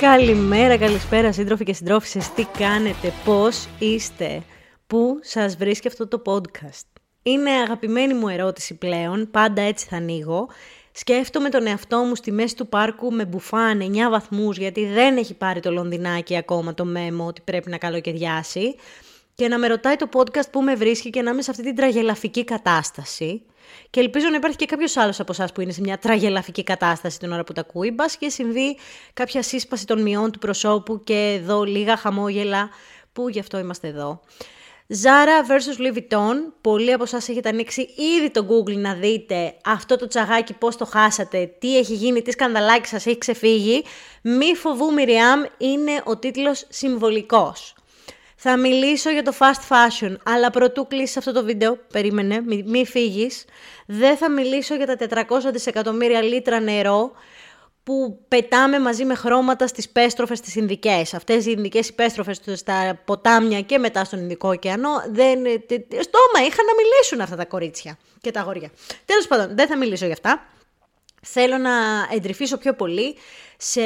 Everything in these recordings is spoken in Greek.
Καλημέρα, καλησπέρα σύντροφοι και συντρόφισσες. Τι κάνετε, πώς είστε, πού σας βρίσκει αυτό το podcast; Είναι αγαπημένη μου ερώτηση πλέον, πάντα έτσι θα ανοίγω. Σκέφτομαι τον εαυτό μου στη μέση του πάρκου με μπουφάν 9 βαθμούς γιατί δεν έχει πάρει το Λονδινάκι ακόμα το μέμο ότι πρέπει να καλοκαιριάσει και να με ρωτάει το podcast που με βρίσκει και να είμαι σε αυτή την τραγελαφική κατάσταση. Και ελπίζω να υπάρχει και κάποιος άλλος από εσάς που είναι σε μια τραγελαφική κατάσταση την ώρα που τα ακούει. Μπας και συμβεί κάποια σύσπαση των μειών του προσώπου και εδώ λίγα χαμόγελα που γι' αυτό είμαστε εδώ. Zara vs Louis Vuitton. Πολλοί από εσάς έχετε ανοίξει ήδη το Google να δείτε αυτό το τσαγάκι πώς το χάσατε, τι έχει γίνει, τι σκανδαλάκι σας έχει ξεφύγει. Μη φοβού Μιριάμ είναι ο τίτλος συμβολικός. Θα μιλήσω για το fast fashion, αλλά πρωτού κλείσεις αυτό το βίντεο, περίμενε, μη, μη φύγεις, δεν θα μιλήσω για τα 400 δισεκατομμύρια λίτρα νερό που πετάμε μαζί με χρώματα στις πέστροφες τις Ινδικές. Αυτές οι Ινδικές πέστροφες στα ποτάμια και μετά στον Ινδικό ωκεανό, δεν, στόμα είχαν να μιλήσουν αυτά τα κορίτσια και τα αγόρια. Τέλος πάντων, δεν θα μιλήσω για αυτά. Θέλω να εντρυφήσω πιο πολύ σε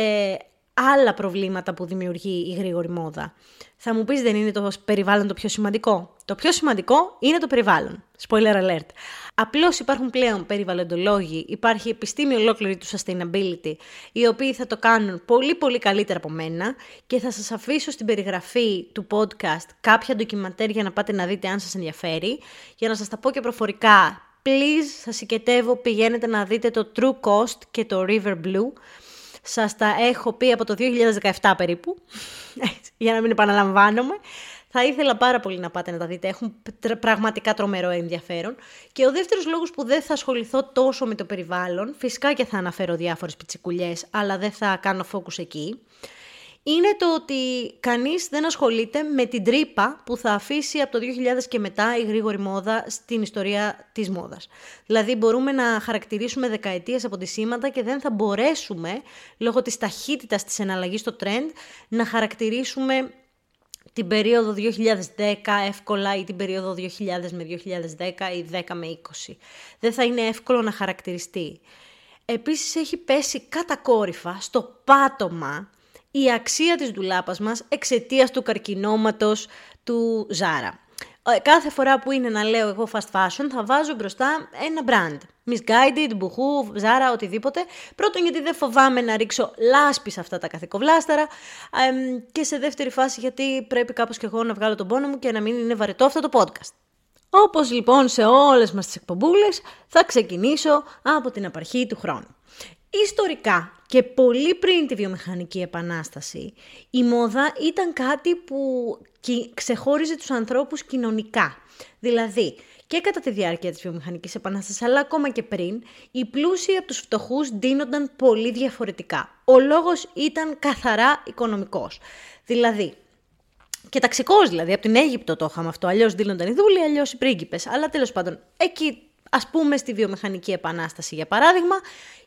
άλλα προβλήματα που δημιουργεί η γρήγορη μόδα. Θα μου πεις δεν είναι το περιβάλλον το πιο σημαντικό; Το πιο σημαντικό είναι το περιβάλλον. Spoiler alert. Απλώς υπάρχουν πλέον περιβαλλοντολόγοι, υπάρχει επιστήμη ολόκληρη του sustainability, οι οποίοι θα το κάνουν πολύ πολύ καλύτερα από μένα και θα σας αφήσω στην περιγραφή του podcast κάποια ντοκιματέρ για να πάτε να δείτε αν σας ενδιαφέρει, για να σας τα πω και προφορικά. Please, σας συγκετεύω, πηγαίνετε να δείτε το True Cost και το River Blue σας τα έχω πει από το 2017 περίπου, για να μην επαναλαμβάνομαι. Θα ήθελα πάρα πολύ να πάτε να τα δείτε, έχουν πραγματικά τρομερό ενδιαφέρον. Και ο δεύτερος λόγος που δεν θα ασχοληθώ τόσο με το περιβάλλον, φυσικά και θα αναφέρω διάφορες πιτσικουλιές, αλλά δεν θα κάνω focus εκεί, είναι το ότι κανείς δεν ασχολείται με την τρύπα που θα αφήσει από το 2000 και μετά η γρήγορη μόδα στην ιστορία της μόδας. Δηλαδή μπορούμε να χαρακτηρίσουμε δεκαετίες από τη σήματα και δεν θα μπορέσουμε λόγω της ταχύτητας της εναλλαγής στο trend να χαρακτηρίσουμε την περίοδο 2010 εύκολα ή την περίοδο 2000 με 2010 ή 10 με 20. Δεν θα είναι εύκολο να χαρακτηριστεί. Επίσης έχει πέσει κατακόρυφα στο πάτωμα η αξία της ντουλάπας μας εξαιτίας του καρκινώματος του Ζάρα. Ε, κάθε φορά που είναι να λέω εγώ fast fashion θα βάζω μπροστά ένα brand. Misguided, μπουχού, Zara, οτιδήποτε. Πρώτον γιατί δεν φοβάμαι να ρίξω λάσπη σε αυτά τα καθηκοβλάσταρα και σε δεύτερη φάση γιατί πρέπει κάπως και εγώ να βγάλω τον πόνο μου και να μην είναι βαρετό αυτό το podcast. Όπως λοιπόν σε όλες μας τις εκπομπούλες θα ξεκινήσω από την απαρχή του χρόνου. Ιστορικά και πολύ πριν τη βιομηχανική επανάσταση, η μόδα ήταν κάτι που ξεχώριζε τους ανθρώπους κοινωνικά. Δηλαδή, και κατά τη διάρκεια της βιομηχανικής επανάστασης, αλλά ακόμα και πριν, οι πλούσιοι από τους φτωχούς δίνονταν πολύ διαφορετικά. Ο λόγος ήταν καθαρά οικονομικός. Δηλαδή, και ταξικός δηλαδή, από την Αίγυπτο το είχαμε αυτό, αλλιώς δίνονταν οι δούλοι, αλλιώς οι πρίγκιπες. Αλλά τέλος πάντων, εκεί Ας πούμε στη βιομηχανική επανάσταση για παράδειγμα,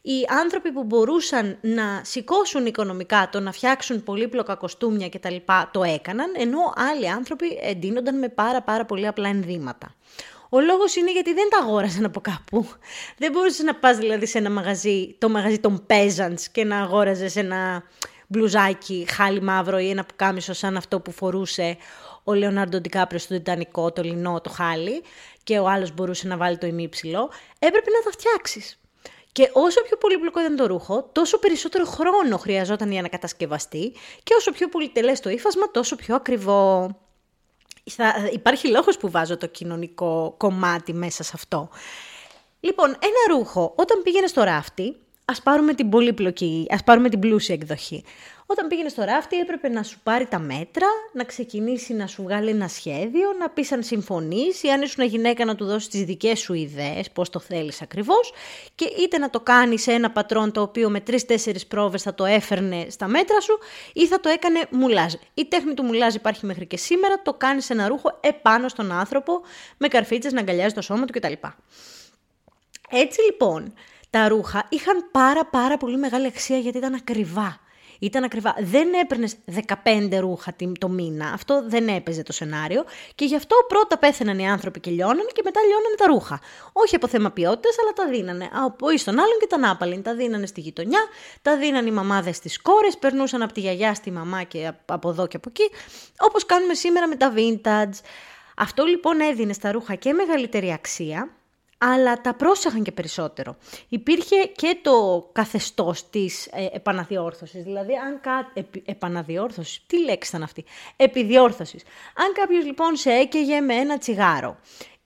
οι άνθρωποι που μπορούσαν να σηκώσουν οικονομικά το να φτιάξουν πολύπλοκα κοστούμια κτλ. το έκαναν, ενώ άλλοι άνθρωποι εντείνονταν με πάρα πάρα πολύ απλά ενδύματα. Ο λόγος είναι γιατί δεν τα αγόρασαν από κάπου. Δεν μπορούσες να πας δηλαδή σε ένα μαγαζί, το μαγαζί των peasants και να αγόραζες ένα μπλουζάκι χάλι μαύρο ή ένα πουκάμισο σαν αυτό που φορούσε ο Λεωνάρντο Ντικάπριο στο Τιτανικό, το λινό, το χάλι και ο άλλος μπορούσε να βάλει το ημίψιλο, έπρεπε να τα φτιάξεις. Και όσο πιο πολύπλοκο ήταν το ρούχο, τόσο περισσότερο χρόνο χρειαζόταν για να κατασκευαστεί και όσο πιο πολυτελές το ύφασμα, τόσο πιο ακριβό. Θα, υπάρχει λόγος που βάζω το κοινωνικό κομμάτι μέσα σε αυτό. Λοιπόν, ένα ρούχο, όταν πήγαινε στο ράφτη, ας πάρουμε την πολύπλοκη, ας πάρουμε την πλούσια εκδοχή. Όταν πήγαινε στο ράφτη έπρεπε να σου πάρει τα μέτρα, να ξεκινήσει να σου βγάλει ένα σχέδιο, να πεις αν συμφωνείς ή αν ήσουν γυναίκα να του δώσεις τις δικές σου ιδέες, πώς το θέλεις ακριβώς και είτε να το κάνεις σε ένα πατρόν το οποίο με τρεις-τέσσερις πρόβες θα το έφερνε στα μέτρα σου ή θα το έκανε μουλάζ. Η τέχνη του μουλάζ υπάρχει μέχρι και σήμερα, το κάνεις σε ένα ρούχο επάνω στον άνθρωπο με καρφίτσες να αγκαλιάζει το σώμα του κτλ. Έτσι λοιπόν, τα ρούχα είχαν πάρα πάρα πολύ μεγάλη αξία γιατί ήταν ακριβά. Ήταν ακριβά. Δεν έπαιρνες 15 ρούχα το μήνα. Αυτό δεν έπαιζε το σενάριο. Και γι' αυτό πρώτα πέθαιναν οι άνθρωποι και λιώνανε και μετά λιώνανε τα ρούχα. Όχι από θέμα ποιότητας, αλλά τα δίνανε. Από ή στον άλλον και τα νάπαλιν. Τα δίνανε στη γειτονιά, τα δίνανε οι μαμάδες στις κόρες, περνούσαν από τη γιαγιά στη μαμά και από εδώ και από εκεί. Όπως κάνουμε σήμερα με τα vintage. Αυτό λοιπόν έδινε στα ρούχα και μεγαλύτερη αξία αλλά τα πρόσεχαν και περισσότερο. Υπήρχε και το καθεστώς της ε, επαναδιόρθωσης, δηλαδή αν κα... επαναδιόρθωσης, τι λέξη ήταν αυτή, επιδιόρθωσης. Αν κάποιος λοιπόν σε έκαιγε με ένα τσιγάρο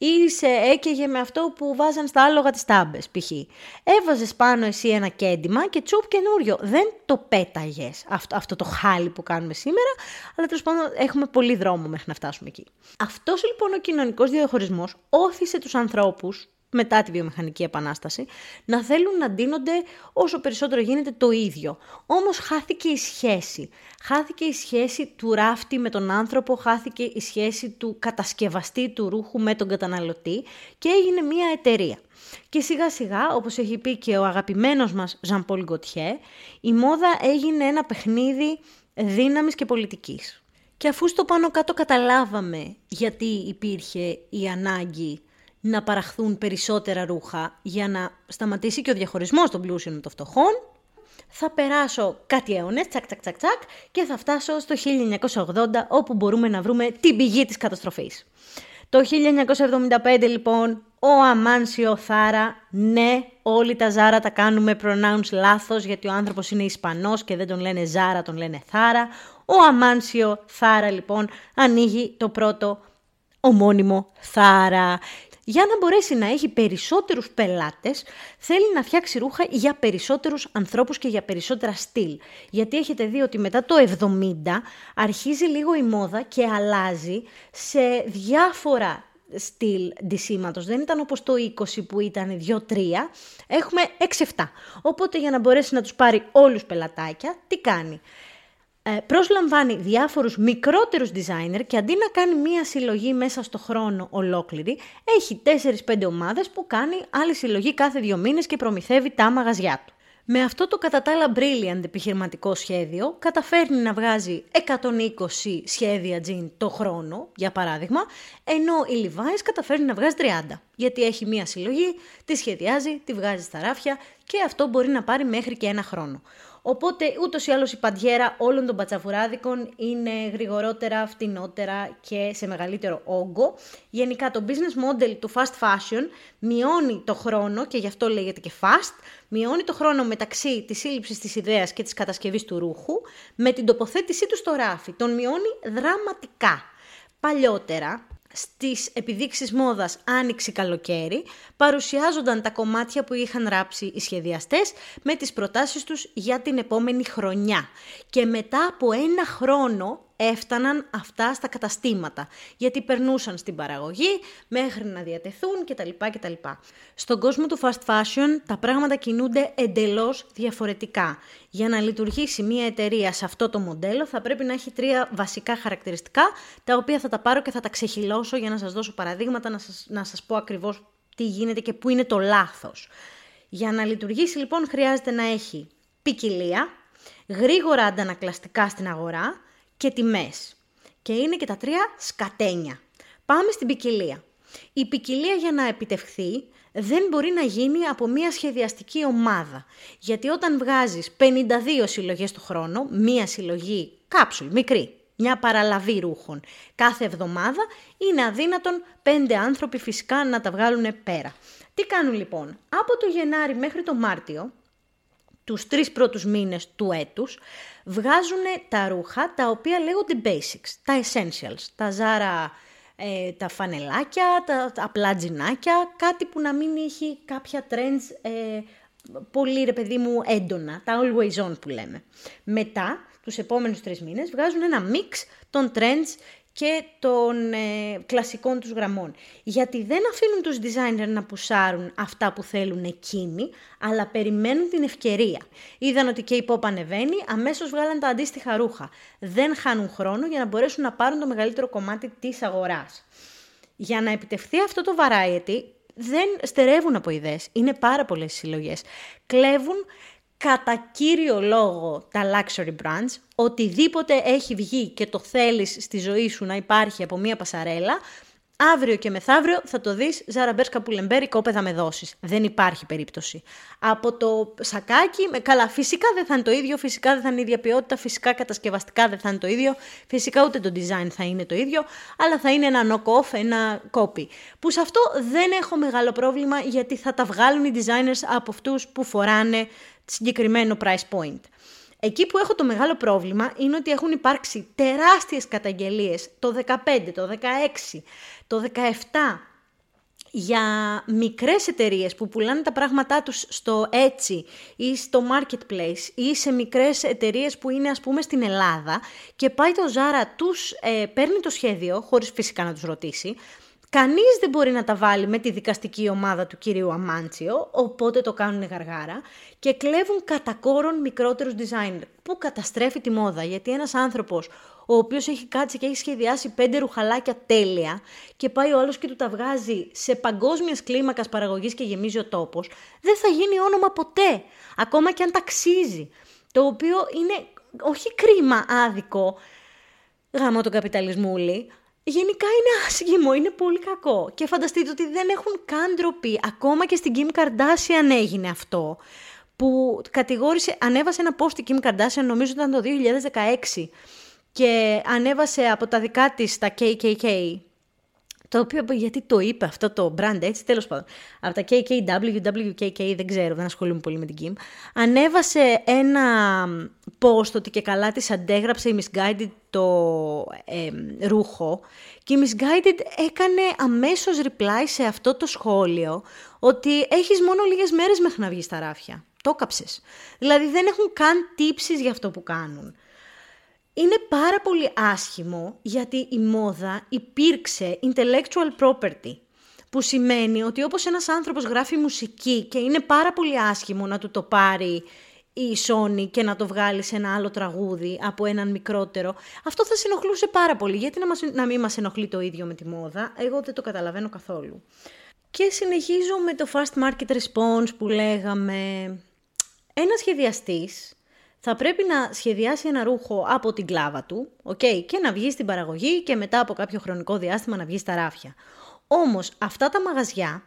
ή σε έκαιγε με αυτό που βάζαν στα άλογα τις τάμπες, π.χ. Έβαζες πάνω εσύ ένα κέντημα και τσουπ καινούριο. Δεν το πέταγες αυτό, αυτό το χάλι που κάνουμε σήμερα, αλλά τέλος πάντων έχουμε πολύ δρόμο μέχρι να φτάσουμε εκεί. Αυτός λοιπόν ο κοινωνικός διαχωρισμός όθησε τους ανθρώπους μετά τη βιομηχανική επανάσταση, να θέλουν να ντύνονται όσο περισσότερο γίνεται το ίδιο. Όμως χάθηκε η σχέση. Χάθηκε η σχέση του ράφτη με τον άνθρωπο, χάθηκε η σχέση του κατασκευαστή του ρούχου με τον καταναλωτή και έγινε μια εταιρεία. Και σιγά σιγά, όπως έχει πει και ο αγαπημένος μας Ζαν Πολ Γκοτιέ, η μόδα έγινε ένα παιχνίδι δύναμης και πολιτικής. Και αφού στο πάνω κάτω καταλάβαμε γιατί υπήρχε η ανάγκη να παραχθούν περισσότερα ρούχα για να σταματήσει και ο διαχωρισμός των πλούσιων με των φτωχών, θα περάσω κάτι αιώνες, τσακ τσακ τσακ τσακ, και θα φτάσω στο 1980 όπου μπορούμε να βρούμε την πηγή της καταστροφής. Το 1975 λοιπόν, ο Αμάνσιο Θάρα, ναι, όλοι τα Ζάρα τα κάνουμε pronouns λάθος γιατί ο άνθρωπος είναι Ισπανός και δεν τον λένε Ζάρα, τον λένε Θάρα. Ο Αμάνσιο Θάρα λοιπόν ανοίγει το πρώτο ομώνυμο Θάρα για να μπορέσει να έχει περισσότερους πελάτες, θέλει να φτιάξει ρούχα για περισσότερους ανθρώπους και για περισσότερα στυλ. Γιατί έχετε δει ότι μετά το 70 αρχίζει λίγο η μόδα και αλλάζει σε διάφορα στυλ ντυσίματος. Δεν ήταν όπως το 20 που ήταν 2-3, έχουμε 6-7. Οπότε για να μπορέσει να τους πάρει όλους πελατάκια, τι κάνει; ε, προσλαμβάνει διάφορους μικρότερους designer και αντί να κάνει μία συλλογή μέσα στο χρόνο ολόκληρη, έχει 4-5 ομάδες που κάνει άλλη συλλογή κάθε δύο μήνες και προμηθεύει τα μαγαζιά του. Με αυτό το κατά τα άλλα brilliant επιχειρηματικό σχέδιο, καταφέρνει να βγάζει 120 σχέδια jean το χρόνο, για παράδειγμα, ενώ η Levi's καταφέρνει να βγάζει 30. Γιατί έχει μία συλλογή, τη σχεδιάζει, τη βγάζει στα ράφια και αυτό μπορεί να πάρει μέχρι και ένα χρόνο. Οπότε ούτως ή άλλως η παντιέρα όλων των πατσαβουράδικων είναι γρηγορότερα, φτηνότερα και σε μεγαλύτερο όγκο. Γενικά το business model του fast fashion μειώνει το χρόνο και γι' αυτό λέγεται και fast, μειώνει το χρόνο μεταξύ της σύλληψης της ιδέας και της κατασκευής του ρούχου με την τοποθέτησή του στο ράφι. Τον μειώνει δραματικά. Παλιότερα, στις επιδείξεις μόδας άνοιξη-καλοκαίρι παρουσιάζονταν τα κομμάτια που είχαν ράψει οι σχεδιαστές με τις προτάσεις τους για την επόμενη χρονιά. Και μετά από ένα χρόνο έφταναν αυτά στα καταστήματα, γιατί περνούσαν στην παραγωγή μέχρι να διατεθούν κτλ. κτλ. Στον κόσμο του fast fashion τα πράγματα κινούνται εντελώς διαφορετικά. Για να λειτουργήσει μια εταιρεία σε αυτό το μοντέλο θα πρέπει να έχει τρία βασικά χαρακτηριστικά, τα οποία θα τα πάρω και θα τα ξεχυλώσω για να σας δώσω παραδείγματα, να σας, να σας πω ακριβώς τι γίνεται και πού είναι το λάθος. Για να λειτουργήσει λοιπόν χρειάζεται να έχει ποικιλία, γρήγορα αντανακλαστικά στην αγορά, και τιμές. Και είναι και τα τρία σκατένια. Πάμε στην ποικιλία. Η ποικιλία για να επιτευχθεί δεν μπορεί να γίνει από μια σχεδιαστική ομάδα. Γιατί όταν βγάζεις 52 συλλογές το χρόνο, μία συλλογή κάψουλ, μικρή, μια παραλαβή ρούχων κάθε εβδομάδα, είναι αδύνατον πέντε άνθρωποι φυσικά να τα βγάλουν πέρα. Τι κάνουν λοιπόν, από το Γενάρη μέχρι το Μάρτιο, τους τρεις πρώτους μήνες του έτους, βγάζουν τα ρούχα τα οποία λέγονται basics, τα essentials, τα ζάρα, ε, τα φανελάκια, τα, απλά τζινάκια, κάτι που να μην έχει κάποια trends ε, πολύ ρε παιδί μου έντονα, τα always on που λέμε. Μετά, τους επόμενους τρεις μήνες, βγάζουν ένα mix των trends και των ε, κλασικών τους γραμμών. Γιατί δεν αφήνουν τους designer να πουσάρουν αυτά που θέλουν εκείνοι, αλλά περιμένουν την ευκαιρία. Είδαν ότι και η pop ανεβαίνει, αμέσως βγάλαν τα αντίστοιχα ρούχα. Δεν χάνουν χρόνο για να μπορέσουν να πάρουν το μεγαλύτερο κομμάτι της αγοράς. Για να επιτευχθεί αυτό το variety, δεν στερεύουν από ιδέες. Είναι πάρα πολλές συλλογές. Κλέβουν κατά κύριο λόγο τα luxury brands, οτιδήποτε έχει βγει και το θέλεις στη ζωή σου να υπάρχει από μία πασαρέλα, Αύριο και μεθαύριο θα το δεις Ζάρα Μπέρσκα Πουλεμπέρ, κόπεδα με δώσεις. Δεν υπάρχει περίπτωση. Από το σακάκι, με, καλά φυσικά δεν θα είναι το ίδιο, φυσικά δεν θα είναι η ίδια ποιότητα, φυσικά κατασκευαστικά δεν θα είναι το ίδιο, φυσικά ούτε το design θα είναι το ίδιο, αλλά θα είναι ένα knock-off, ένα copy. Που σε αυτό δεν έχω μεγάλο πρόβλημα γιατί θα τα βγάλουν οι designers από αυτούς που φοράνε συγκεκριμένο price point. Εκεί που έχω το μεγάλο πρόβλημα είναι ότι έχουν υπάρξει τεράστιες καταγγελίες το 15, το 16, το 17 για μικρές εταιρείες που πουλάνε τα πράγματά τους στο Etsy ή στο Marketplace ή σε μικρές εταιρείες που είναι ας πούμε στην Ελλάδα και πάει το Zara, τους ε, παίρνει το σχέδιο, χωρίς φυσικά να τους ρωτήσει, Κανείς δεν μπορεί να τα βάλει με τη δικαστική ομάδα του κυρίου Αμάντσιο, οπότε το κάνουν γαργάρα και κλέβουν κατά κόρον μικρότερους designer, που καταστρέφει τη μόδα, γιατί ένας άνθρωπος ο οποίος έχει κάτσει και έχει σχεδιάσει πέντε ρουχαλάκια τέλεια και πάει ο άλλος και του τα βγάζει σε παγκόσμιας κλίμακας παραγωγής και γεμίζει ο τόπος, δεν θα γίνει όνομα ποτέ, ακόμα και αν ταξίζει. Το οποίο είναι όχι κρίμα άδικο, γάμο τον καπιταλισμούλη, γενικά είναι άσχημο, είναι πολύ κακό. Και φανταστείτε ότι δεν έχουν καν ντροπή. Ακόμα και στην Kim Kardashian έγινε αυτό. Που κατηγόρησε, ανέβασε ένα post η Kim Kardashian, νομίζω ήταν το 2016. Και ανέβασε από τα δικά της τα KKK, το οποίο γιατί το είπε αυτό το brand έτσι, τέλος πάντων. Από τα KKW, WKK, δεν ξέρω, δεν ασχολούμαι πολύ με την Kim. Ανέβασε ένα post ότι και καλά της αντέγραψε η Misguided το ρούχο και η Misguided έκανε αμέσως reply σε αυτό το σχόλιο ότι έχεις μόνο λίγες μέρες μέχρι να βγεις στα ράφια. Το κάψες. Δηλαδή δεν έχουν καν τύψεις για αυτό που κάνουν είναι πάρα πολύ άσχημο γιατί η μόδα υπήρξε intellectual property. Που σημαίνει ότι όπως ένας άνθρωπος γράφει μουσική και είναι πάρα πολύ άσχημο να του το πάρει η Sony και να το βγάλει σε ένα άλλο τραγούδι από έναν μικρότερο, αυτό θα συνοχλούσε πάρα πολύ. Γιατί να, μας, να μην μας ενοχλεί το ίδιο με τη μόδα, εγώ δεν το καταλαβαίνω καθόλου. Και συνεχίζω με το fast market response που λέγαμε. Ένας σχεδιαστής θα πρέπει να σχεδιάσει ένα ρούχο από την κλάβα του okay, και να βγει στην παραγωγή και μετά από κάποιο χρονικό διάστημα να βγει στα ράφια. Όμως αυτά τα μαγαζιά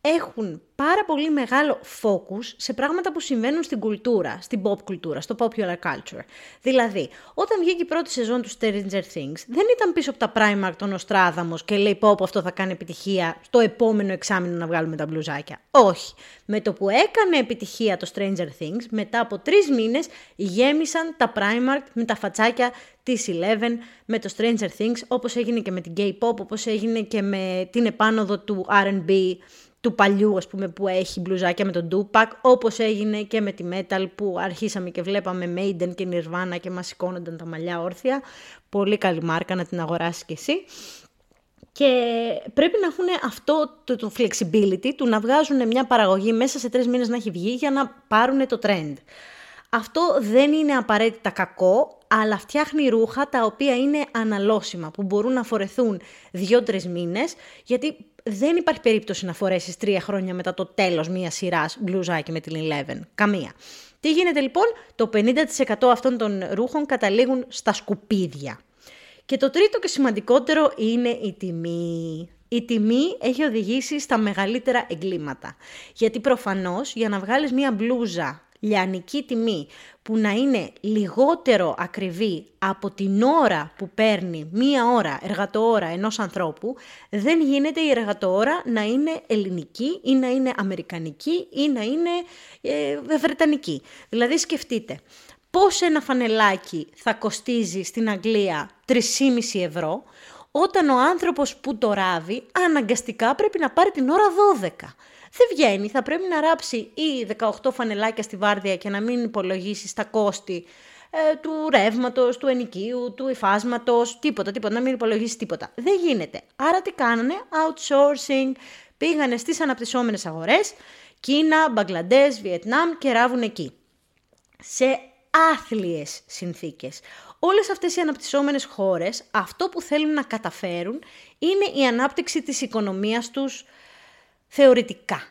έχουν πάρα πολύ μεγάλο focus σε πράγματα που συμβαίνουν στην κουλτούρα, στην pop κουλτούρα, στο popular culture. Δηλαδή, όταν βγήκε η πρώτη σεζόν του Stranger Things, δεν ήταν πίσω από τα Primark τον Οστράδαμος και λέει πω αυτό θα κάνει επιτυχία στο επόμενο εξάμεινο να βγάλουμε τα μπλουζάκια. Όχι. Με το που έκανε επιτυχία το Stranger Things, μετά από τρεις μήνες γέμισαν τα Primark με τα φατσάκια της Eleven, με το Stranger Things, όπως έγινε και με την K-pop, όπως έγινε και με την επάνωδο του R&B του παλιού ας πούμε που έχει μπλουζάκια με τον Tupac, όπως έγινε και με τη Metal που αρχίσαμε και βλέπαμε Maiden και Nirvana και μας σηκώνονταν τα μαλλιά όρθια. Πολύ καλή μάρκα να την αγοράσεις κι εσύ. Και πρέπει να έχουν αυτό το, το flexibility του να βγάζουν μια παραγωγή μέσα σε τρεις μήνες να έχει βγει για να πάρουν το trend. Αυτό δεν είναι απαραίτητα κακό, αλλά φτιάχνει ρούχα τα οποία είναι αναλώσιμα, που μπορούν να φορεθούν δύο-τρεις μήνες, γιατί δεν υπάρχει περίπτωση να φορέσεις τρία χρόνια μετά το τέλος μιας σειράς μπλουζάκι με την Eleven. Καμία. Τι γίνεται λοιπόν, το 50% αυτών των ρούχων καταλήγουν στα σκουπίδια. Και το τρίτο και σημαντικότερο είναι η τιμή. Η τιμή έχει οδηγήσει στα μεγαλύτερα εγκλήματα. Γιατί προφανώς για να βγάλεις μία μπλούζα λιανική τιμή που να είναι λιγότερο ακριβή από την ώρα που παίρνει μία ώρα εργατοόρα ενός ανθρώπου, δεν γίνεται η εργατοόρα να είναι ελληνική ή να είναι αμερικανική ή να είναι ε, βρετανική. Δηλαδή σκεφτείτε, πώς ένα φανελάκι θα κοστίζει στην Αγγλία 3,5 ευρώ, όταν ο άνθρωπος που το ράβει αναγκαστικά πρέπει να πάρει την ώρα 12 δεν βγαίνει. Θα πρέπει να ράψει ή 18 φανελάκια στη βάρδια και να μην υπολογίσει τα κόστη ε, του ρεύματος, του ενοικίου, του υφάσματος, τίποτα, τίποτα, να μην υπολογίσει τίποτα. Δεν γίνεται. Άρα τι κάνανε, outsourcing, πήγανε στις αναπτυσσόμενες αγορές, Κίνα, Μπαγκλαντές, Βιετνάμ και ράβουν εκεί. Σε άθλιες συνθήκες. Όλες αυτές οι αναπτυσσόμενες χώρες αυτό που θέλουν να καταφέρουν είναι η ανάπτυξη της οικονομίας τους θεωρητικά.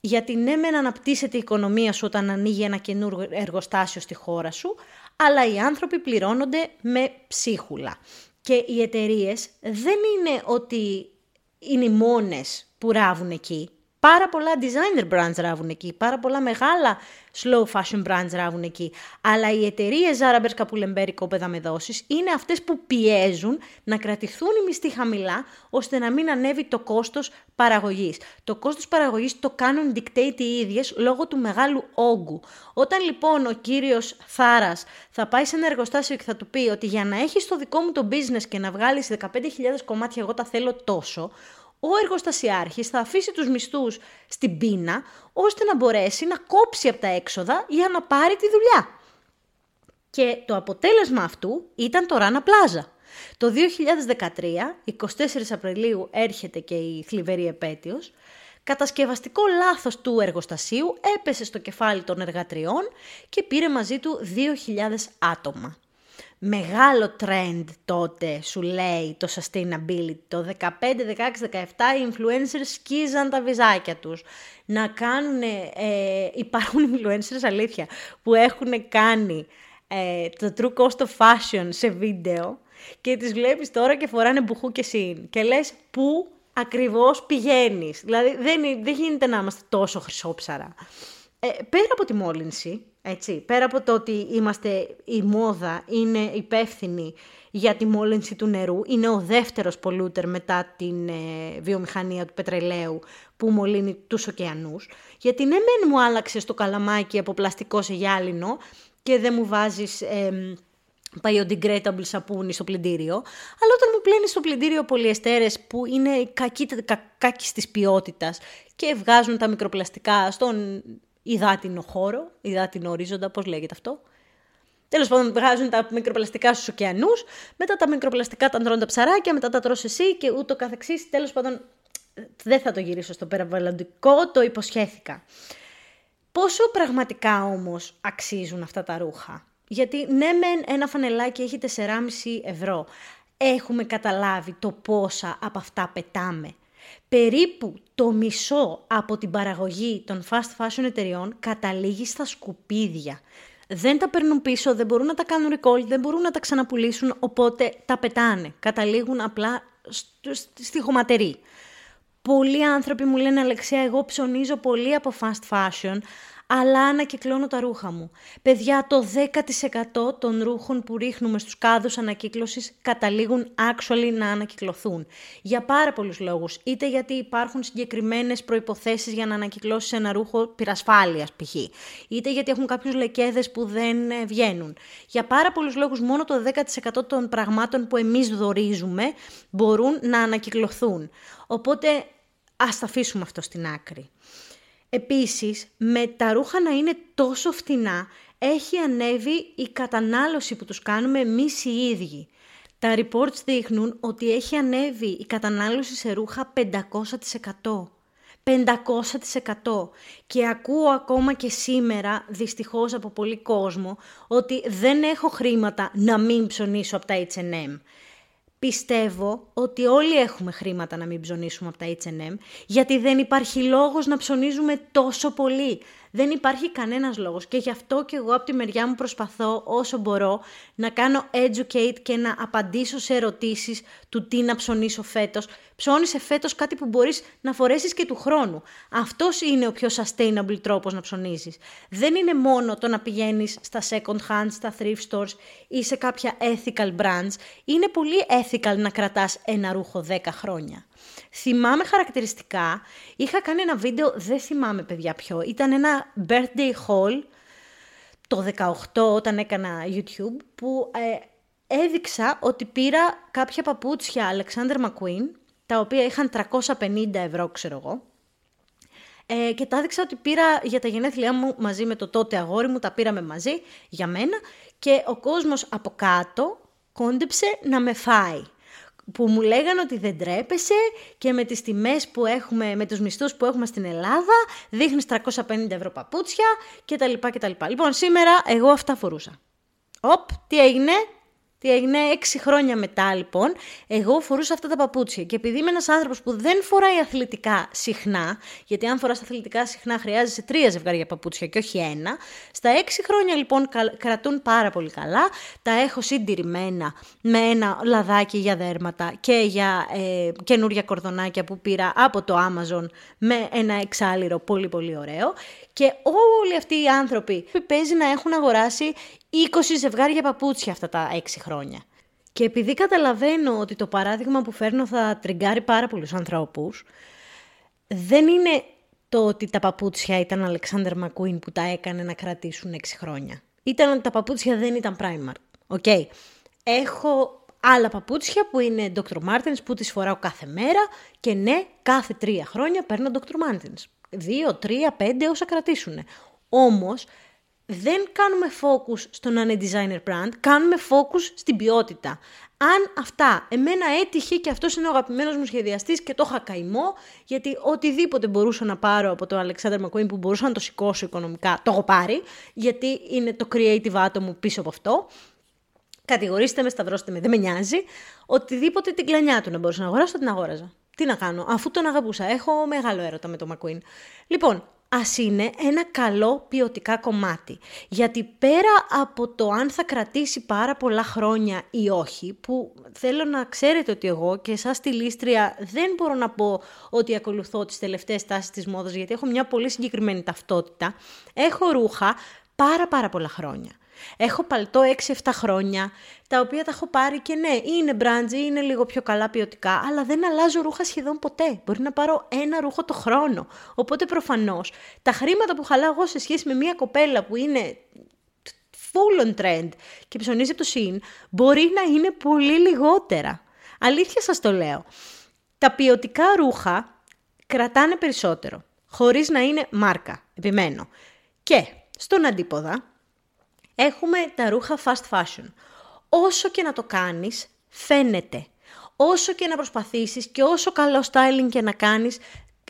Γιατί ναι, μεν αναπτύσσεται η οικονομία σου όταν ανοίγει ένα καινούργιο εργοστάσιο στη χώρα σου, αλλά οι άνθρωποι πληρώνονται με ψίχουλα. Και οι εταιρείες δεν είναι ότι είναι οι μόνες που ράβουν εκεί. Πάρα πολλά designer brands ράβουν εκεί, πάρα πολλά μεγάλα slow fashion brands ράβουν εκεί. Αλλά οι εταιρείες Zara, Bershka, Pull&Bear, κόπεδα με δόσεις είναι αυτές που πιέζουν να κρατηθούν οι μισθοί χαμηλά ώστε να μην ανέβει το κόστος παραγωγής. Το κόστος παραγωγής το κάνουν dictate οι ίδιες λόγω του μεγάλου όγκου. Όταν λοιπόν ο κύριος Θάρας θα πάει σε ένα εργοστάσιο και θα του πει ότι για να έχεις το δικό μου το business και να βγάλεις 15.000 κομμάτια εγώ τα θέλω τόσο, ο εργοστασιάρχης θα αφήσει τους μισθούς στην πείνα, ώστε να μπορέσει να κόψει από τα έξοδα για να πάρει τη δουλειά. Και το αποτέλεσμα αυτού ήταν το Ράνα Πλάζα. Το 2013, 24 Απριλίου έρχεται και η θλιβερή επέτειος, κατασκευαστικό λάθος του εργοστασίου έπεσε στο κεφάλι των εργατριών και πήρε μαζί του 2.000 άτομα μεγάλο trend τότε σου λέει το sustainability. Το 15, 16, 17 οι influencers σκίζαν τα βυζάκια τους. Να κάνουν, ε, υπάρχουν influencers αλήθεια που έχουν κάνει ε, το true cost of fashion σε βίντεο και τις βλέπεις τώρα και φοράνε μπουχού και συν. Και λες πού ακριβώς πηγαίνεις. Δηλαδή δεν, δεν γίνεται να είμαστε τόσο χρυσόψαρα. Ε, πέρα από τη μόλυνση, έτσι, πέρα από το ότι είμαστε η μόδα, είναι υπεύθυνη για τη μόλυνση του νερού, είναι ο δεύτερος πολούτερ μετά την ε, βιομηχανία του πετρελαίου που μολύνει τους ωκεανούς. Γιατί ναι μεν μου άλλαξες το καλαμάκι από πλαστικό σε γυάλινο και δεν μου βάζεις... Ε, biodegradable σαπούνι στο πλυντήριο, αλλά όταν μου πλένεις στο πλυντήριο πολυεστέρες που είναι κακή, κα, κακής ποιότητας και βγάζουν τα μικροπλαστικά στον υδάτινο χώρο, υδάτινο ορίζοντα, πώς λέγεται αυτό. Τέλος πάντων, βγάζουν τα μικροπλαστικά στους ωκεανούς, μετά τα μικροπλαστικά τα τρώνε τα ψαράκια, μετά τα τρως εσύ και ούτω καθεξής. Τέλος πάντων, δεν θα το γυρίσω στο περιβαλλοντικό, το υποσχέθηκα. Πόσο πραγματικά όμως αξίζουν αυτά τα ρούχα; Γιατί ναι μεν ένα φανελάκι έχει 4,5 ευρώ. Έχουμε καταλάβει το πόσα από αυτά πετάμε περίπου το μισό από την παραγωγή των fast fashion εταιριών καταλήγει στα σκουπίδια. Δεν τα παίρνουν πίσω, δεν μπορούν να τα κάνουν recall, δεν μπορούν να τα ξαναπουλήσουν, οπότε τα πετάνε. Καταλήγουν απλά στη χωματερή. Πολλοί άνθρωποι μου λένε «Αλεξία, εγώ ψωνίζω πολύ από fast fashion, αλλά ανακυκλώνω τα ρούχα μου. Παιδιά, το 10% των ρούχων που ρίχνουμε στους κάδους ανακύκλωσης καταλήγουν actually να ανακυκλωθούν. Για πάρα πολλούς λόγους. Είτε γιατί υπάρχουν συγκεκριμένες προϋποθέσεις για να ανακυκλώσεις ένα ρούχο πυρασφάλειας π.χ. Είτε γιατί έχουν κάποιους λεκέδες που δεν ε, βγαίνουν. Για πάρα πολλούς λόγους μόνο το 10% των πραγμάτων που εμείς δορίζουμε μπορούν να ανακυκλωθούν. Οπότε ας τα αφήσουμε αυτό στην άκρη. Επίσης, με τα ρούχα να είναι τόσο φτηνά, έχει ανέβει η κατανάλωση που τους κάνουμε εμείς οι ίδιοι. Τα reports δείχνουν ότι έχει ανέβει η κατανάλωση σε ρούχα 500%. 500% και ακούω ακόμα και σήμερα δυστυχώς από πολύ κόσμο ότι δεν έχω χρήματα να μην ψωνίσω από τα H&M. Πιστεύω ότι όλοι έχουμε χρήματα να μην ψωνίσουμε από τα H&M, γιατί δεν υπάρχει λόγος να ψωνίζουμε τόσο πολύ. Δεν υπάρχει κανένας λόγος και γι' αυτό και εγώ από τη μεριά μου προσπαθώ όσο μπορώ να κάνω educate και να απαντήσω σε ερωτήσεις του τι να ψωνίσω φέτος. Ψώνισε φέτος κάτι που μπορείς να φορέσεις και του χρόνου. Αυτός είναι ο πιο sustainable τρόπος να ψωνίζεις. Δεν είναι μόνο το να πηγαίνεις στα second hand, στα thrift stores ή σε κάποια ethical brands. Είναι πολύ ethical να κρατάς ένα ρούχο 10 χρόνια. Θυμάμαι χαρακτηριστικά, είχα κάνει ένα βίντεο, δεν θυμάμαι παιδιά ποιο, ήταν ένα birthday haul το 18 όταν έκανα YouTube που ε, έδειξα ότι πήρα κάποια παπούτσια Alexander McQueen τα οποία είχαν 350 ευρώ ξέρω εγώ. Ε, και τα έδειξα ότι πήρα για τα γενέθλιά μου μαζί με το τότε αγόρι μου, τα πήραμε μαζί για μένα και ο κόσμος από κάτω κόντεψε να με φάει που μου λέγανε ότι δεν τρέπεσαι και με τις τιμές που έχουμε, με τους μισθούς που έχουμε στην Ελλάδα, δείχνεις 350 ευρώ παπούτσια κτλ. κτλ. Λοιπόν, σήμερα εγώ αυτά φορούσα. Οπ, τι έγινε, Τι έγινε έξι χρόνια μετά λοιπόν, εγώ φορούσα αυτά τα παπούτσια. Και επειδή είμαι ένας άνθρωπος που δεν φοράει αθλητικά συχνά, γιατί αν φοράς αθλητικά συχνά χρειάζεσαι τρία ζευγάρια παπούτσια και όχι ένα, στα έξι χρόνια λοιπόν κρατούν πάρα πολύ καλά. Τα έχω συντηρημένα με ένα λαδάκι για δέρματα και για ε, καινούρια κορδονάκια που πήρα από το Amazon με ένα εξάλειρο πολύ πολύ ωραίο. Και όλοι αυτοί οι άνθρωποι παίζει να έχουν αγοράσει 20 ζευγάρια παπούτσια αυτά τα 6 χρόνια. Και επειδή καταλαβαίνω ότι το παράδειγμα που φέρνω θα τριγκάρει πάρα πολλούς ανθρώπους, δεν είναι το ότι τα παπούτσια ήταν Αλεξάνδερ Μακουίν που τα έκανε να κρατήσουν 6 χρόνια. Ήταν ότι τα παπούτσια δεν ήταν Primark. Okay. Έχω άλλα παπούτσια που είναι Dr. Martens που τις φοράω κάθε μέρα και ναι, κάθε τρία χρόνια παίρνω Dr. Martens. Δύο, τρία, πέντε όσα κρατήσουν. Όμως δεν κάνουμε focus στο να είναι designer brand, κάνουμε focus στην ποιότητα. Αν αυτά, εμένα έτυχε και αυτός είναι ο αγαπημένος μου σχεδιαστής και το είχα καημό, γιατί οτιδήποτε μπορούσα να πάρω από το Alexander McQueen που μπορούσα να το σηκώσω οικονομικά, το έχω πάρει, γιατί είναι το creative άτομο πίσω από αυτό. Κατηγορήστε με, σταυρώστε με, δεν με νοιάζει. Οτιδήποτε την κλανιά του να μπορούσα να αγοράσω, την αγόραζα. Τι να κάνω, αφού τον αγαπούσα. Έχω μεγάλο έρωτα με το McQueen. Λοιπόν, ας είναι ένα καλό ποιοτικά κομμάτι. Γιατί πέρα από το αν θα κρατήσει πάρα πολλά χρόνια ή όχι, που θέλω να ξέρετε ότι εγώ και εσάς στη λίστρια δεν μπορώ να πω ότι ακολουθώ τις τελευταίες τάσεις της μόδας, γιατί έχω μια πολύ συγκεκριμένη ταυτότητα, έχω ρούχα πάρα πάρα πολλά χρόνια. Έχω παλτό 6-7 χρόνια, τα οποία τα έχω πάρει και ναι, είναι μπράντζι, είναι λίγο πιο καλά ποιοτικά, αλλά δεν αλλάζω ρούχα σχεδόν ποτέ. Μπορεί να πάρω ένα ρούχο το χρόνο. Οπότε προφανώς τα χρήματα που χαλάω εγώ σε σχέση με μια κοπέλα που είναι full on trend και ψωνίζει από το συν, μπορεί να είναι πολύ λιγότερα. Αλήθεια σας το λέω. Τα ποιοτικά ρούχα κρατάνε περισσότερο, χωρίς να είναι μάρκα, επιμένω. Και στον αντίποδα, έχουμε τα ρούχα fast fashion. Όσο και να το κάνεις, φαίνεται. Όσο και να προσπαθήσεις και όσο καλό styling και να κάνεις,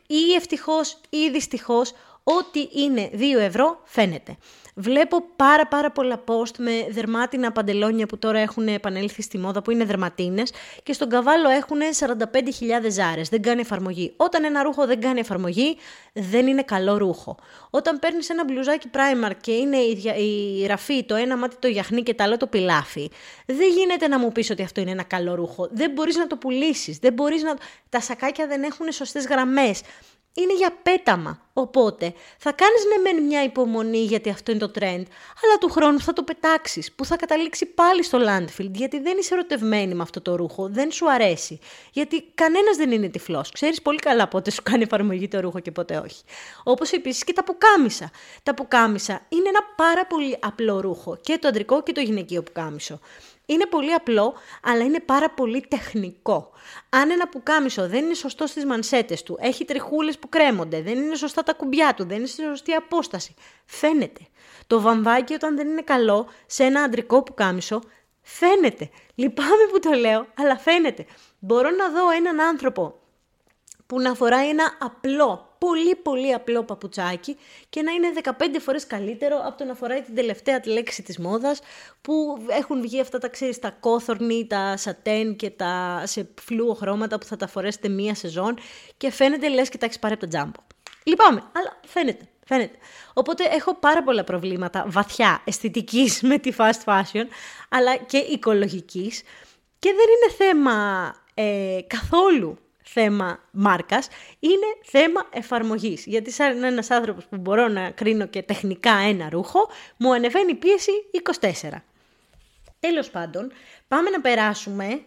ή ευτυχώς ή δυστυχώς, ό,τι είναι 2 ευρώ φαίνεται. Βλέπω πάρα πάρα πολλά post με δερμάτινα παντελόνια που τώρα έχουν επανέλθει στη μόδα που είναι δερματίνες και στον καβάλο έχουν 45.000 ζάρες. Δεν κάνει εφαρμογή. Όταν ένα ρούχο δεν κάνει εφαρμογή, δεν είναι καλό ρούχο. Όταν παίρνεις ένα μπλουζάκι Primark και είναι η, η ραφή, το ένα μάτι το γιαχνί και το άλλο το πιλάφι, δεν γίνεται να μου πεις ότι αυτό είναι ένα καλό ρούχο. Δεν μπορείς να το πουλήσεις. Δεν μπορείς να... Τα σακάκια δεν έχουν σωστές γραμμές είναι για πέταμα. Οπότε θα κάνεις ναι μεν μια υπομονή γιατί αυτό είναι το trend, αλλά του χρόνου θα το πετάξεις που θα καταλήξει πάλι στο landfill γιατί δεν είσαι ερωτευμένη με αυτό το ρούχο, δεν σου αρέσει. Γιατί κανένας δεν είναι τυφλός. Ξέρεις πολύ καλά πότε σου κάνει εφαρμογή το ρούχο και πότε όχι. Όπως επίσης και τα πουκάμισα. Τα πουκάμισα είναι ένα πάρα πολύ απλό ρούχο και το αντρικό και το γυναικείο πουκάμισο. Είναι πολύ απλό, αλλά είναι πάρα πολύ τεχνικό. Αν ένα πουκάμισο δεν είναι σωστό στις μανσέτες του, έχει τριχούλες που κρέμονται, δεν είναι σωστά τα κουμπιά του, δεν είναι σε σωστή απόσταση, φαίνεται. Το βαμβάκι όταν δεν είναι καλό σε ένα αντρικό πουκάμισο, φαίνεται. Λυπάμαι που το λέω, αλλά φαίνεται. Μπορώ να δω έναν άνθρωπο που να φοράει ένα απλό, πολύ πολύ απλό παπουτσάκι και να είναι 15 φορές καλύτερο από το να φοράει την τελευταία λέξη της μόδας που έχουν βγει αυτά τα ξέρεις τα κόθορνη, τα σατέν και τα σε φλούο χρώματα που θα τα φορέσετε μία σεζόν και φαίνεται λες και τα έχεις πάρει από το τζάμπο. Λυπάμαι, αλλά φαίνεται. Φαίνεται. Οπότε έχω πάρα πολλά προβλήματα βαθιά αισθητικής με τη fast fashion, αλλά και οικολογικής. Και δεν είναι θέμα ε, καθόλου θέμα μάρκας, είναι θέμα εφαρμογής. Γιατί σαν ένας άνθρωπος που μπορώ να κρίνω και τεχνικά ένα ρούχο, μου ανεβαίνει η πίεση 24. Τέλος πάντων, πάμε να περάσουμε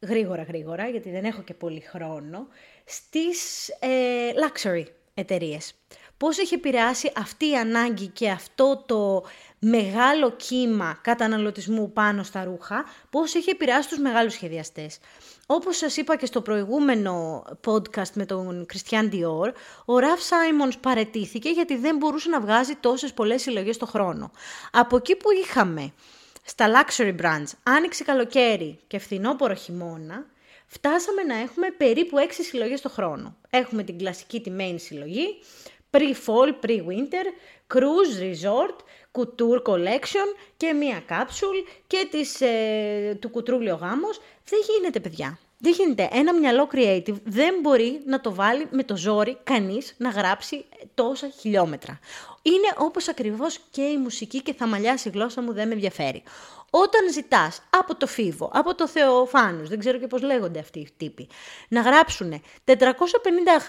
γρήγορα γρήγορα, γιατί δεν έχω και πολύ χρόνο, στις ε, luxury εταιρείες. Πώς έχει επηρεάσει αυτή η ανάγκη και αυτό το μεγάλο κύμα καταναλωτισμού πάνω στα ρούχα, πώς έχει επηρεάσει τους μεγάλους σχεδιαστές. Όπως σας είπα και στο προηγούμενο podcast με τον Christian Dior, ο Ραφ Σάιμονς παρετήθηκε γιατί δεν μπορούσε να βγάζει τόσες πολλές συλλογές το χρόνο. Από εκεί που είχαμε στα luxury brands άνοιξε καλοκαίρι και φθινόπωρο χειμώνα, φτάσαμε να έχουμε περίπου 6 συλλογές το χρόνο. Έχουμε την κλασική τη main συλλογή, Pre-fall, pre-winter, cruise resort, couture collection και μία κάψουλ και της, ε, του κουτρούλιο γάμος. Δεν γίνεται παιδιά. Δεν γίνεται. Ένα μυαλό creative δεν μπορεί να το βάλει με το ζόρι κανείς να γράψει τόσα χιλιόμετρα. Είναι όπως ακριβώς και η μουσική και θα μαλλιάσει η γλώσσα μου, δεν με ενδιαφέρει. Όταν ζητάς από το Φίβο, από το Θεοφάνους, δεν ξέρω και πώς λέγονται αυτοί οι τύποι, να γράψουν 450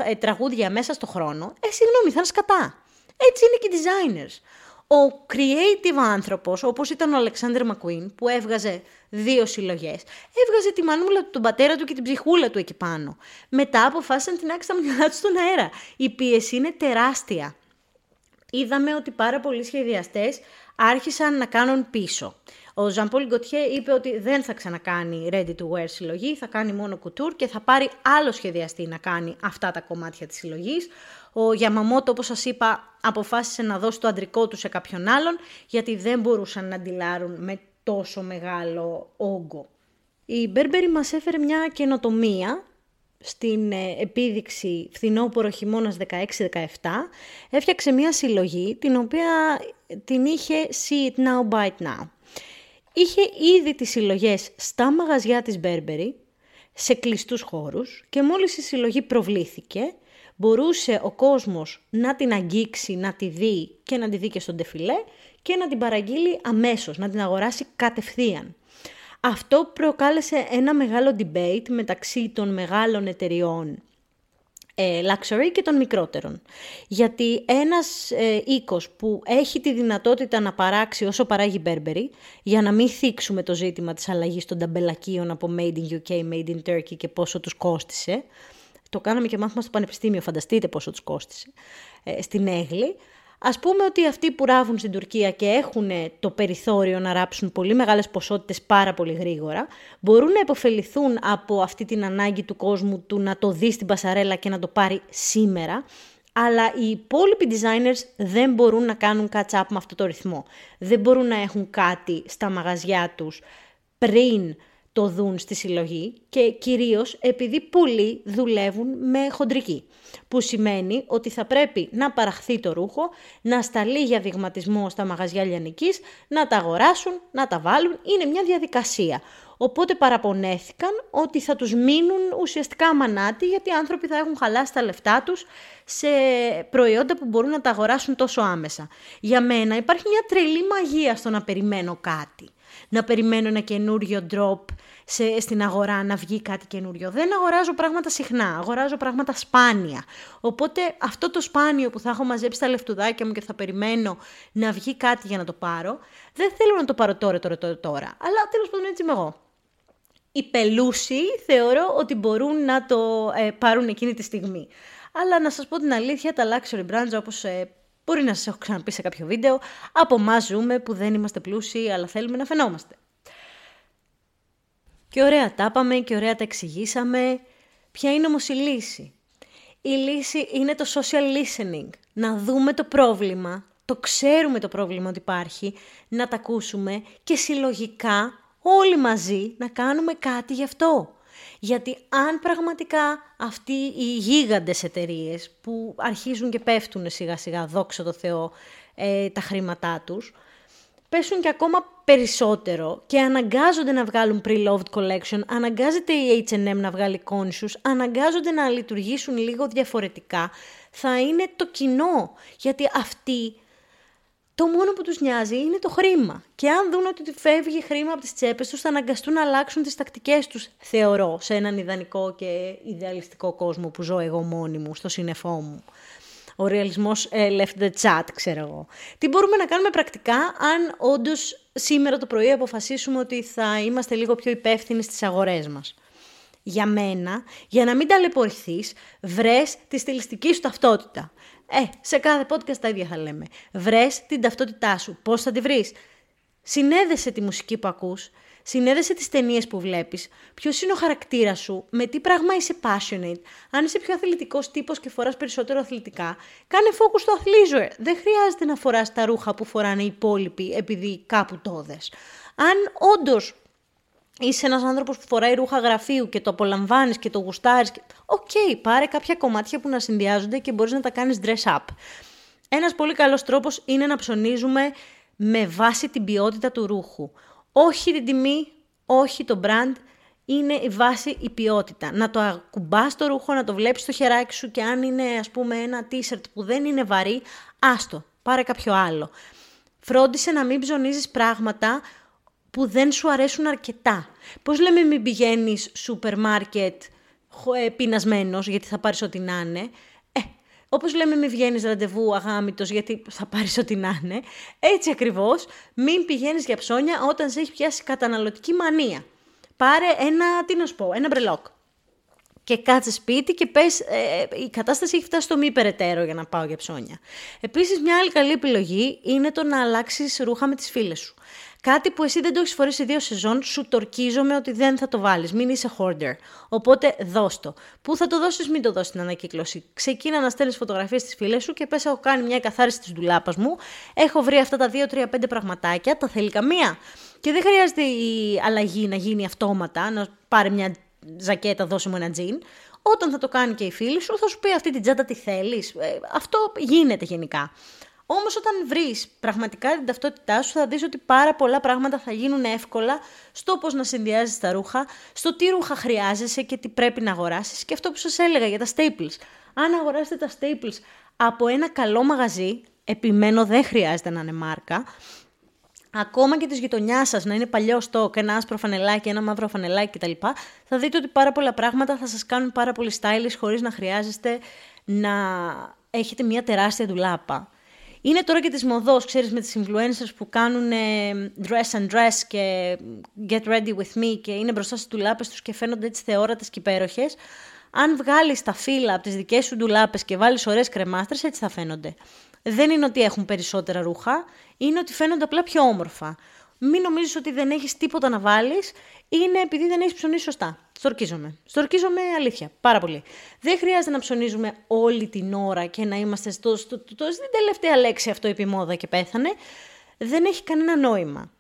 ε, τραγούδια μέσα στο χρόνο, ε, συγγνώμη, θα είναι σκατά. Έτσι είναι και οι designers. Ο creative άνθρωπος, όπως ήταν ο Αλεξάνδρ Μακουίν, που έβγαζε δύο συλλογές, έβγαζε τη μανούλα του, τον πατέρα του και την ψυχούλα του εκεί πάνω. Μετά αποφάσισαν την άξει τα μυαλά τους στον αέρα. Η πίεση είναι τεράστια. Είδαμε ότι πάρα πολλοί σχεδιαστές άρχισαν να κάνουν πίσω. Ο Ζαμπόλ Γκοτιέ είπε ότι δεν θα ξανακάνει ready to wear συλλογή, θα κάνει μόνο κουτούρ και θα πάρει άλλο σχεδιαστή να κάνει αυτά τα κομμάτια της συλλογής. Ο Γιαμαμότο, όπως σας είπα, αποφάσισε να δώσει το αντρικό του σε κάποιον άλλον, γιατί δεν μπορούσαν να αντιλάρουν με τόσο μεγάλο όγκο. Η Μπέρμπερι μας έφερε μια καινοτομία στην ε, επίδειξη φθινόπωρο χειμώνας 16-17, έφτιαξε μια συλλογή την οποία την είχε See It Now, Buy It Now. Είχε ήδη τις συλλογές στα μαγαζιά της Μπέρμπερι, σε κλειστούς χώρους και μόλις η συλλογή προβλήθηκε, μπορούσε ο κόσμος να την αγγίξει, να τη δει και να τη δει και στον τεφιλέ και να την παραγγείλει αμέσως, να την αγοράσει κατευθείαν. Αυτό προκάλεσε ένα μεγάλο debate μεταξύ των μεγάλων εταιριών ε, luxury και των μικρότερων. Γιατί ένας ε, οίκος που έχει τη δυνατότητα να παράξει όσο παράγει Burberry, για να μην θίξουμε το ζήτημα της αλλαγής των ταμπελακίων από Made in UK, Made in Turkey και πόσο τους κόστισε, το κάναμε και μάθημα στο πανεπιστήμιο, φανταστείτε πόσο τους κόστισε, ε, στην Έγλη, Ας πούμε ότι αυτοί που ράβουν στην Τουρκία και έχουν το περιθώριο να ράψουν πολύ μεγάλες ποσότητες πάρα πολύ γρήγορα, μπορούν να υποφεληθούν από αυτή την ανάγκη του κόσμου του να το δει στην πασαρέλα και να το πάρει σήμερα, αλλά οι υπόλοιποι designers δεν μπορούν να κάνουν catch up με αυτό το ρυθμό. Δεν μπορούν να έχουν κάτι στα μαγαζιά τους πριν το δουν στη συλλογή και κυρίως επειδή πολλοί δουλεύουν με χοντρική. Που σημαίνει ότι θα πρέπει να παραχθεί το ρούχο, να σταλεί για δειγματισμό στα μαγαζιά λιανικής, να τα αγοράσουν, να τα βάλουν. Είναι μια διαδικασία. Οπότε παραπονέθηκαν ότι θα τους μείνουν ουσιαστικά μανάτι γιατί οι άνθρωποι θα έχουν χαλάσει τα λεφτά τους σε προϊόντα που μπορούν να τα αγοράσουν τόσο άμεσα. Για μένα υπάρχει μια τρελή μαγεία στο να περιμένω κάτι να περιμένω ένα καινούριο drop σε, στην αγορά να βγει κάτι καινούριο. Δεν αγοράζω πράγματα συχνά, αγοράζω πράγματα σπάνια. Οπότε αυτό το σπάνιο που θα έχω μαζέψει τα λεφτουδάκια μου και θα περιμένω να βγει κάτι για να το πάρω, δεν θέλω να το πάρω τώρα, τώρα, τώρα, τώρα. Αλλά τέλος πάντων έτσι είμαι εγώ. Οι πελούσιοι θεωρώ ότι μπορούν να το ε, πάρουν εκείνη τη στιγμή. Αλλά να σας πω την αλήθεια, τα luxury brands όπως ε, Μπορεί να σας έχω ξαναπεί σε κάποιο βίντεο, από εμά ζούμε που δεν είμαστε πλούσιοι, αλλά θέλουμε να φαινόμαστε. Και ωραία τα είπαμε και ωραία τα εξηγήσαμε. Ποια είναι όμως η λύση; Η λύση είναι το social listening. Να δούμε το πρόβλημα, το ξέρουμε το πρόβλημα ότι υπάρχει, να τα ακούσουμε και συλλογικά όλοι μαζί να κάνουμε κάτι γι' αυτό. Γιατί αν πραγματικά αυτοί οι γίγαντες εταιρείες που αρχίζουν και πέφτουν σιγά σιγά, δόξα τω Θεώ, ε, τα χρήματά τους, πέσουν και ακόμα περισσότερο και αναγκάζονται να βγάλουν pre-loved collection, αναγκάζεται η H&M να βγάλει conscious, αναγκάζονται να λειτουργήσουν λίγο διαφορετικά, θα είναι το κοινό. Γιατί αυτοί το μόνο που τους νοιάζει είναι το χρήμα. Και αν δουν ότι φεύγει χρήμα από τις τσέπες τους, θα αναγκαστούν να αλλάξουν τις τακτικές τους, θεωρώ, σε έναν ιδανικό και ιδεαλιστικό κόσμο που ζω εγώ μόνη μου, στο σύννεφό μου. Ο ρεαλισμός ε, left the chat, ξέρω εγώ. Τι μπορούμε να κάνουμε πρακτικά, αν όντως σήμερα το πρωί αποφασίσουμε ότι θα είμαστε λίγο πιο υπεύθυνοι στις αγορές μας. Για μένα, για να μην ταλαιπωρηθείς, βρες τη στιλιστική σου ταυτότητα. Ε, σε κάθε podcast τα ίδια θα λέμε. Βρες την ταυτότητά σου. Πώς θα τη βρεις; Συνέδεσε τη μουσική που ακούς. Συνέδεσε τις ταινίες που βλέπεις. Ποιος είναι ο χαρακτήρας σου; Με τι πράγμα είσαι passionate; Αν είσαι πιο αθλητικός τύπος και φοράς περισσότερο αθλητικά. Κάνε focus στο athleisure. Δεν χρειάζεται να φοράς τα ρούχα που φοράνε οι υπόλοιποι επειδή κάπου το Αν όντως είσαι ένας άνθρωπος που φοράει ρούχα γραφείου και το απολαμβάνεις και το γουστάρεις. OK, okay, πάρε κάποια κομμάτια που να συνδυάζονται και μπορείς να τα κάνεις dress up. Ένας πολύ καλός τρόπος είναι να ψωνίζουμε με βάση την ποιότητα του ρούχου. Όχι την τιμή, όχι το brand, είναι η βάση η ποιότητα. Να το ακουμπάς το ρούχο, να το βλέπεις στο χεράκι σου και αν είναι ας πούμε ένα t-shirt που δεν είναι βαρύ, άστο, πάρε κάποιο άλλο. Φρόντισε να μην ψωνίζεις πράγματα που δεν σου αρέσουν αρκετά. Πώς λέμε μην πηγαίνεις σούπερ μάρκετ ε, πεινασμένος γιατί θα πάρεις ό,τι να είναι. Ε, όπως λέμε μην βγαίνεις ραντεβού αγάμητος γιατί θα πάρεις ό,τι να είναι. Έτσι ακριβώς μην πηγαίνεις για ψώνια όταν σε έχει πιάσει καταναλωτική μανία. Πάρε ένα, τι να σου πω, ένα μπρελόκ. Και κάτσε σπίτι και πες, ε, η κατάσταση έχει φτάσει στο μη περαιτέρω για να πάω για ψώνια. Επίσης μια άλλη καλή επιλογή είναι το να αλλάξεις ρούχα με τις φίλες σου. Κάτι που εσύ δεν το έχεις φορέσει δύο σεζόν, σου τορκίζομαι ότι δεν θα το βάλεις. Μην είσαι hoarder. Οπότε δώσ' το. Πού θα το δώσεις, μην το δώσεις στην ανακύκλωση. Ξεκίνα να στέλνεις φωτογραφίες στις φίλε σου και πες: Έχω κάνει μια καθάριση της ντουλάπας μου. Έχω βρει αυτά τα 2-3-5 πραγματάκια. Τα θέλει καμία. Και δεν χρειάζεται η αλλαγή να γίνει αυτόματα, να πάρει μια ζακέτα, δώσε μου ένα τζιν. Όταν θα το κάνει και η φίλη σου, θα σου πει αυτή την τσάντα τι θέλεις. Ε, αυτό γίνεται γενικά. Όμως όταν βρεις πραγματικά την ταυτότητά σου θα δεις ότι πάρα πολλά πράγματα θα γίνουν εύκολα στο πώς να συνδυάζεις τα ρούχα, στο τι ρούχα χρειάζεσαι και τι πρέπει να αγοράσεις και αυτό που σας έλεγα για τα staples. Αν αγοράσετε τα staples από ένα καλό μαγαζί, επιμένω δεν χρειάζεται να είναι μάρκα, ακόμα και της γειτονιάς σας να είναι παλιό στόκ, ένα άσπρο φανελάκι, ένα μαύρο φανελάκι κτλ., θα δείτε ότι πάρα πολλά πράγματα θα σας κάνουν πάρα πολύ stylish χωρίς να χρειάζεστε να έχετε μια τεράστια ντουλάπα. Είναι τώρα και της μοδός, ξέρεις, με τις influencers που κάνουν dress and dress και get ready with me και είναι μπροστά στις ντουλάπες τους και φαίνονται έτσι θεόρατες και υπέροχες. Αν βγάλεις τα φύλλα από τις δικές σου ντουλάπες και βάλεις ωραίες κρεμάστρες, έτσι θα φαίνονται. Δεν είναι ότι έχουν περισσότερα ρούχα, είναι ότι φαίνονται απλά πιο όμορφα. Μην νομίζεις ότι δεν έχεις τίποτα να βάλεις, είναι επειδή δεν έχεις ψωνίσει σωστά. Στορκίζομαι. Στορκίζομαι αλήθεια. Πάρα πολύ. Δεν χρειάζεται να ψωνίζουμε όλη την ώρα και να είμαστε στο, στο, στο, στην τελευταία λέξη αυτό επί και πέθανε. Δεν έχει κανένα νόημα.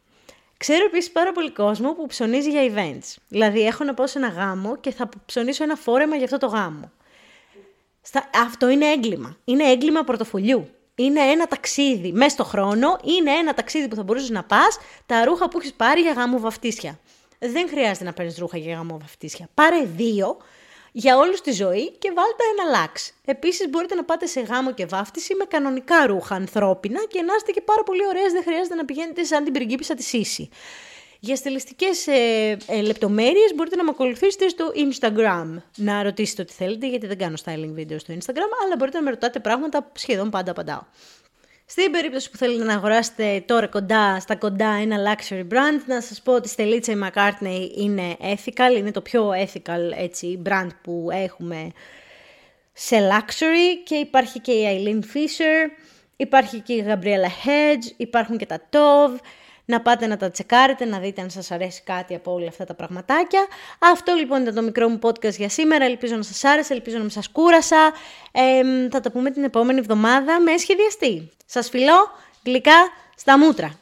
Ξέρω επίσης πάρα πολύ κόσμο που ψωνίζει για events. Δηλαδή, έχω να πάω σε ένα γάμο και θα ψωνίσω ένα φόρεμα για αυτό το γάμο. Στα... Αυτό είναι έγκλημα. Είναι έγκλημα πορτοφολιού. Είναι ένα ταξίδι μέσα στο χρόνο. Είναι ένα ταξίδι που θα μπορούσες να πας τα ρούχα που έχεις πάρει για γάμο βαφτίσια δεν χρειάζεται να παίρνεις ρούχα για γαμό βαφτίσια. Πάρε δύο για όλους τη ζωή και βάλτε ένα λάξ. Επίσης, μπορείτε να πάτε σε γάμο και βάφτιση με κανονικά ρούχα ανθρώπινα και να είστε και πάρα πολύ ωραίε. Δεν χρειάζεται να πηγαίνετε σαν την πριγκίπισσα της Σύση. Για στελιστικέ ε, ε, λεπτομέρειες μπορείτε να με ακολουθήσετε στο Instagram. Να ρωτήσετε ό,τι θέλετε, γιατί δεν κάνω styling βίντεο στο Instagram, αλλά μπορείτε να με ρωτάτε πράγματα σχεδόν πάντα απαντάω. Στην περίπτωση που θέλετε να αγοράσετε τώρα κοντά, στα κοντά ένα luxury brand, να σας πω ότι η Στελίτσα η McCartney είναι ethical, είναι το πιο ethical έτσι, brand που έχουμε σε luxury και υπάρχει και η Eileen Fisher, υπάρχει και η Gabriella Hedge, υπάρχουν και τα Tove, να πάτε να τα τσεκάρετε, να δείτε αν σας αρέσει κάτι από όλα αυτά τα πραγματάκια. Αυτό λοιπόν ήταν το μικρό μου podcast για σήμερα. Ελπίζω να σας άρεσε, ελπίζω να μην σας κούρασα. Ε, θα τα πούμε την επόμενη εβδομάδα με σχεδιαστή. Σας φιλώ γλυκά στα μούτρα.